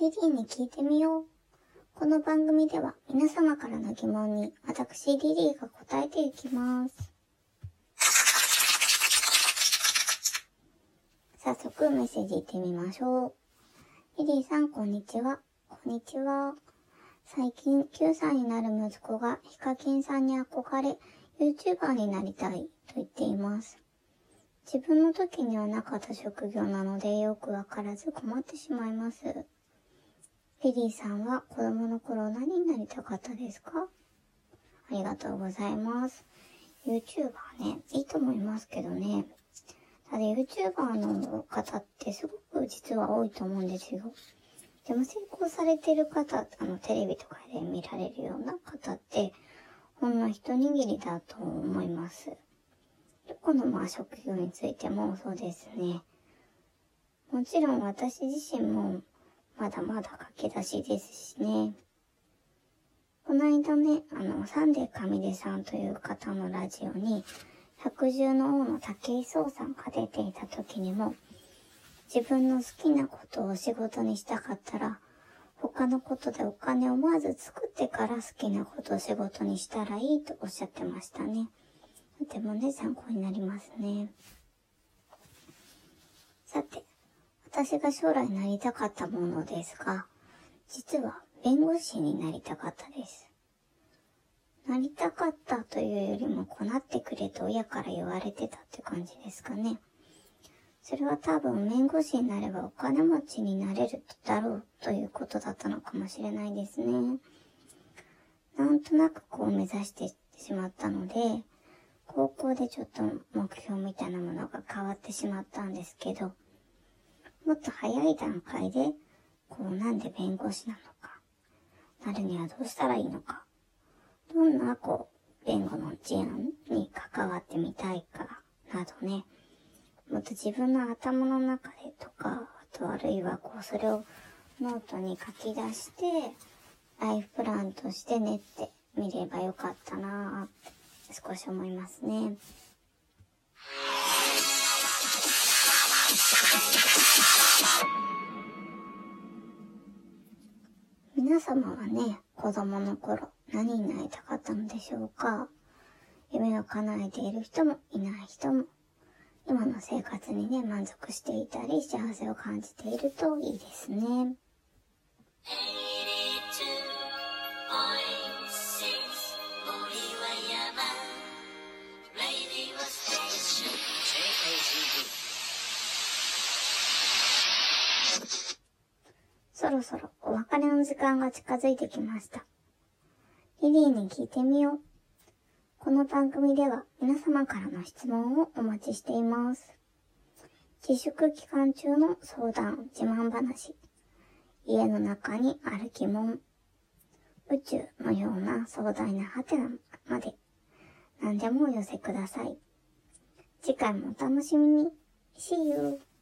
リリーに聞いてみよう。この番組では皆様からの疑問に私リリーが答えていきます。早速メッセージ行ってみましょう。リリーさん、こんにちは。こんにちは。最近9歳になる息子がヒカキンさんに憧れ、YouTuber になりたいと言っています。自分の時にはなかった職業なのでよくわからず困ってしまいます。リリーさんは子供の頃何になりたかったですか？ありがとうございます。YouTuber ね、いいと思いますけどね。ただ YouTuber の方ってすごく実は多いと思うんですよ。でも成功されてる方、あのテレビとかで見られるような方って、ほんの一握りだと思います。どこのまあ職業についてもそうですね。もちろん私自身もまだまだ駆け出しですしね。この間ね、あの、サンデー神出さんという方のラジオに、百獣の王の武井壮さんが出ていた時にも、自分の好きなことを仕事にしたかったら、他のことでお金をまず作ってから好きなことを仕事にしたらいいとおっしゃってましたね。とてもね、参考になりますね。さて、私が将来なりたかったものですが、実は弁護士になりたかったです。なりたかったというよりも、こなってくれと親から言われてたって感じですかね。それは多分弁護士になればお金持ちになれるだろうということだったのかもしれないですね。なんとなくこう目指してしまったので、高校でちょっと目標みたいなものが変わってしまったんですけど、もっと早い段階で、こうなんで弁護士なのか、なるにはどうしたらいいのか、どんなこう弁護の事案に関わってみたいかなどね、もっと自分の頭の中でとか、あとあるいはこうそれをノートに書き出して、ライフプランとして練ってみればよかったなぁ少し思いますね。皆様はね、子供の頃何になりたかったのでしょうか夢を叶えている人もいない人も、今の生活にね、満足していたり、幸せを感じているといいですね。そろそろお別れの時間が近づいてきました。リリーに聞いてみよう。この番組では皆様からの質問をお待ちしています。自粛期間中の相談、自慢話、家の中にある疑問、宇宙のような壮大なハテナまで何でもお寄せください。次回もお楽しみに。See you!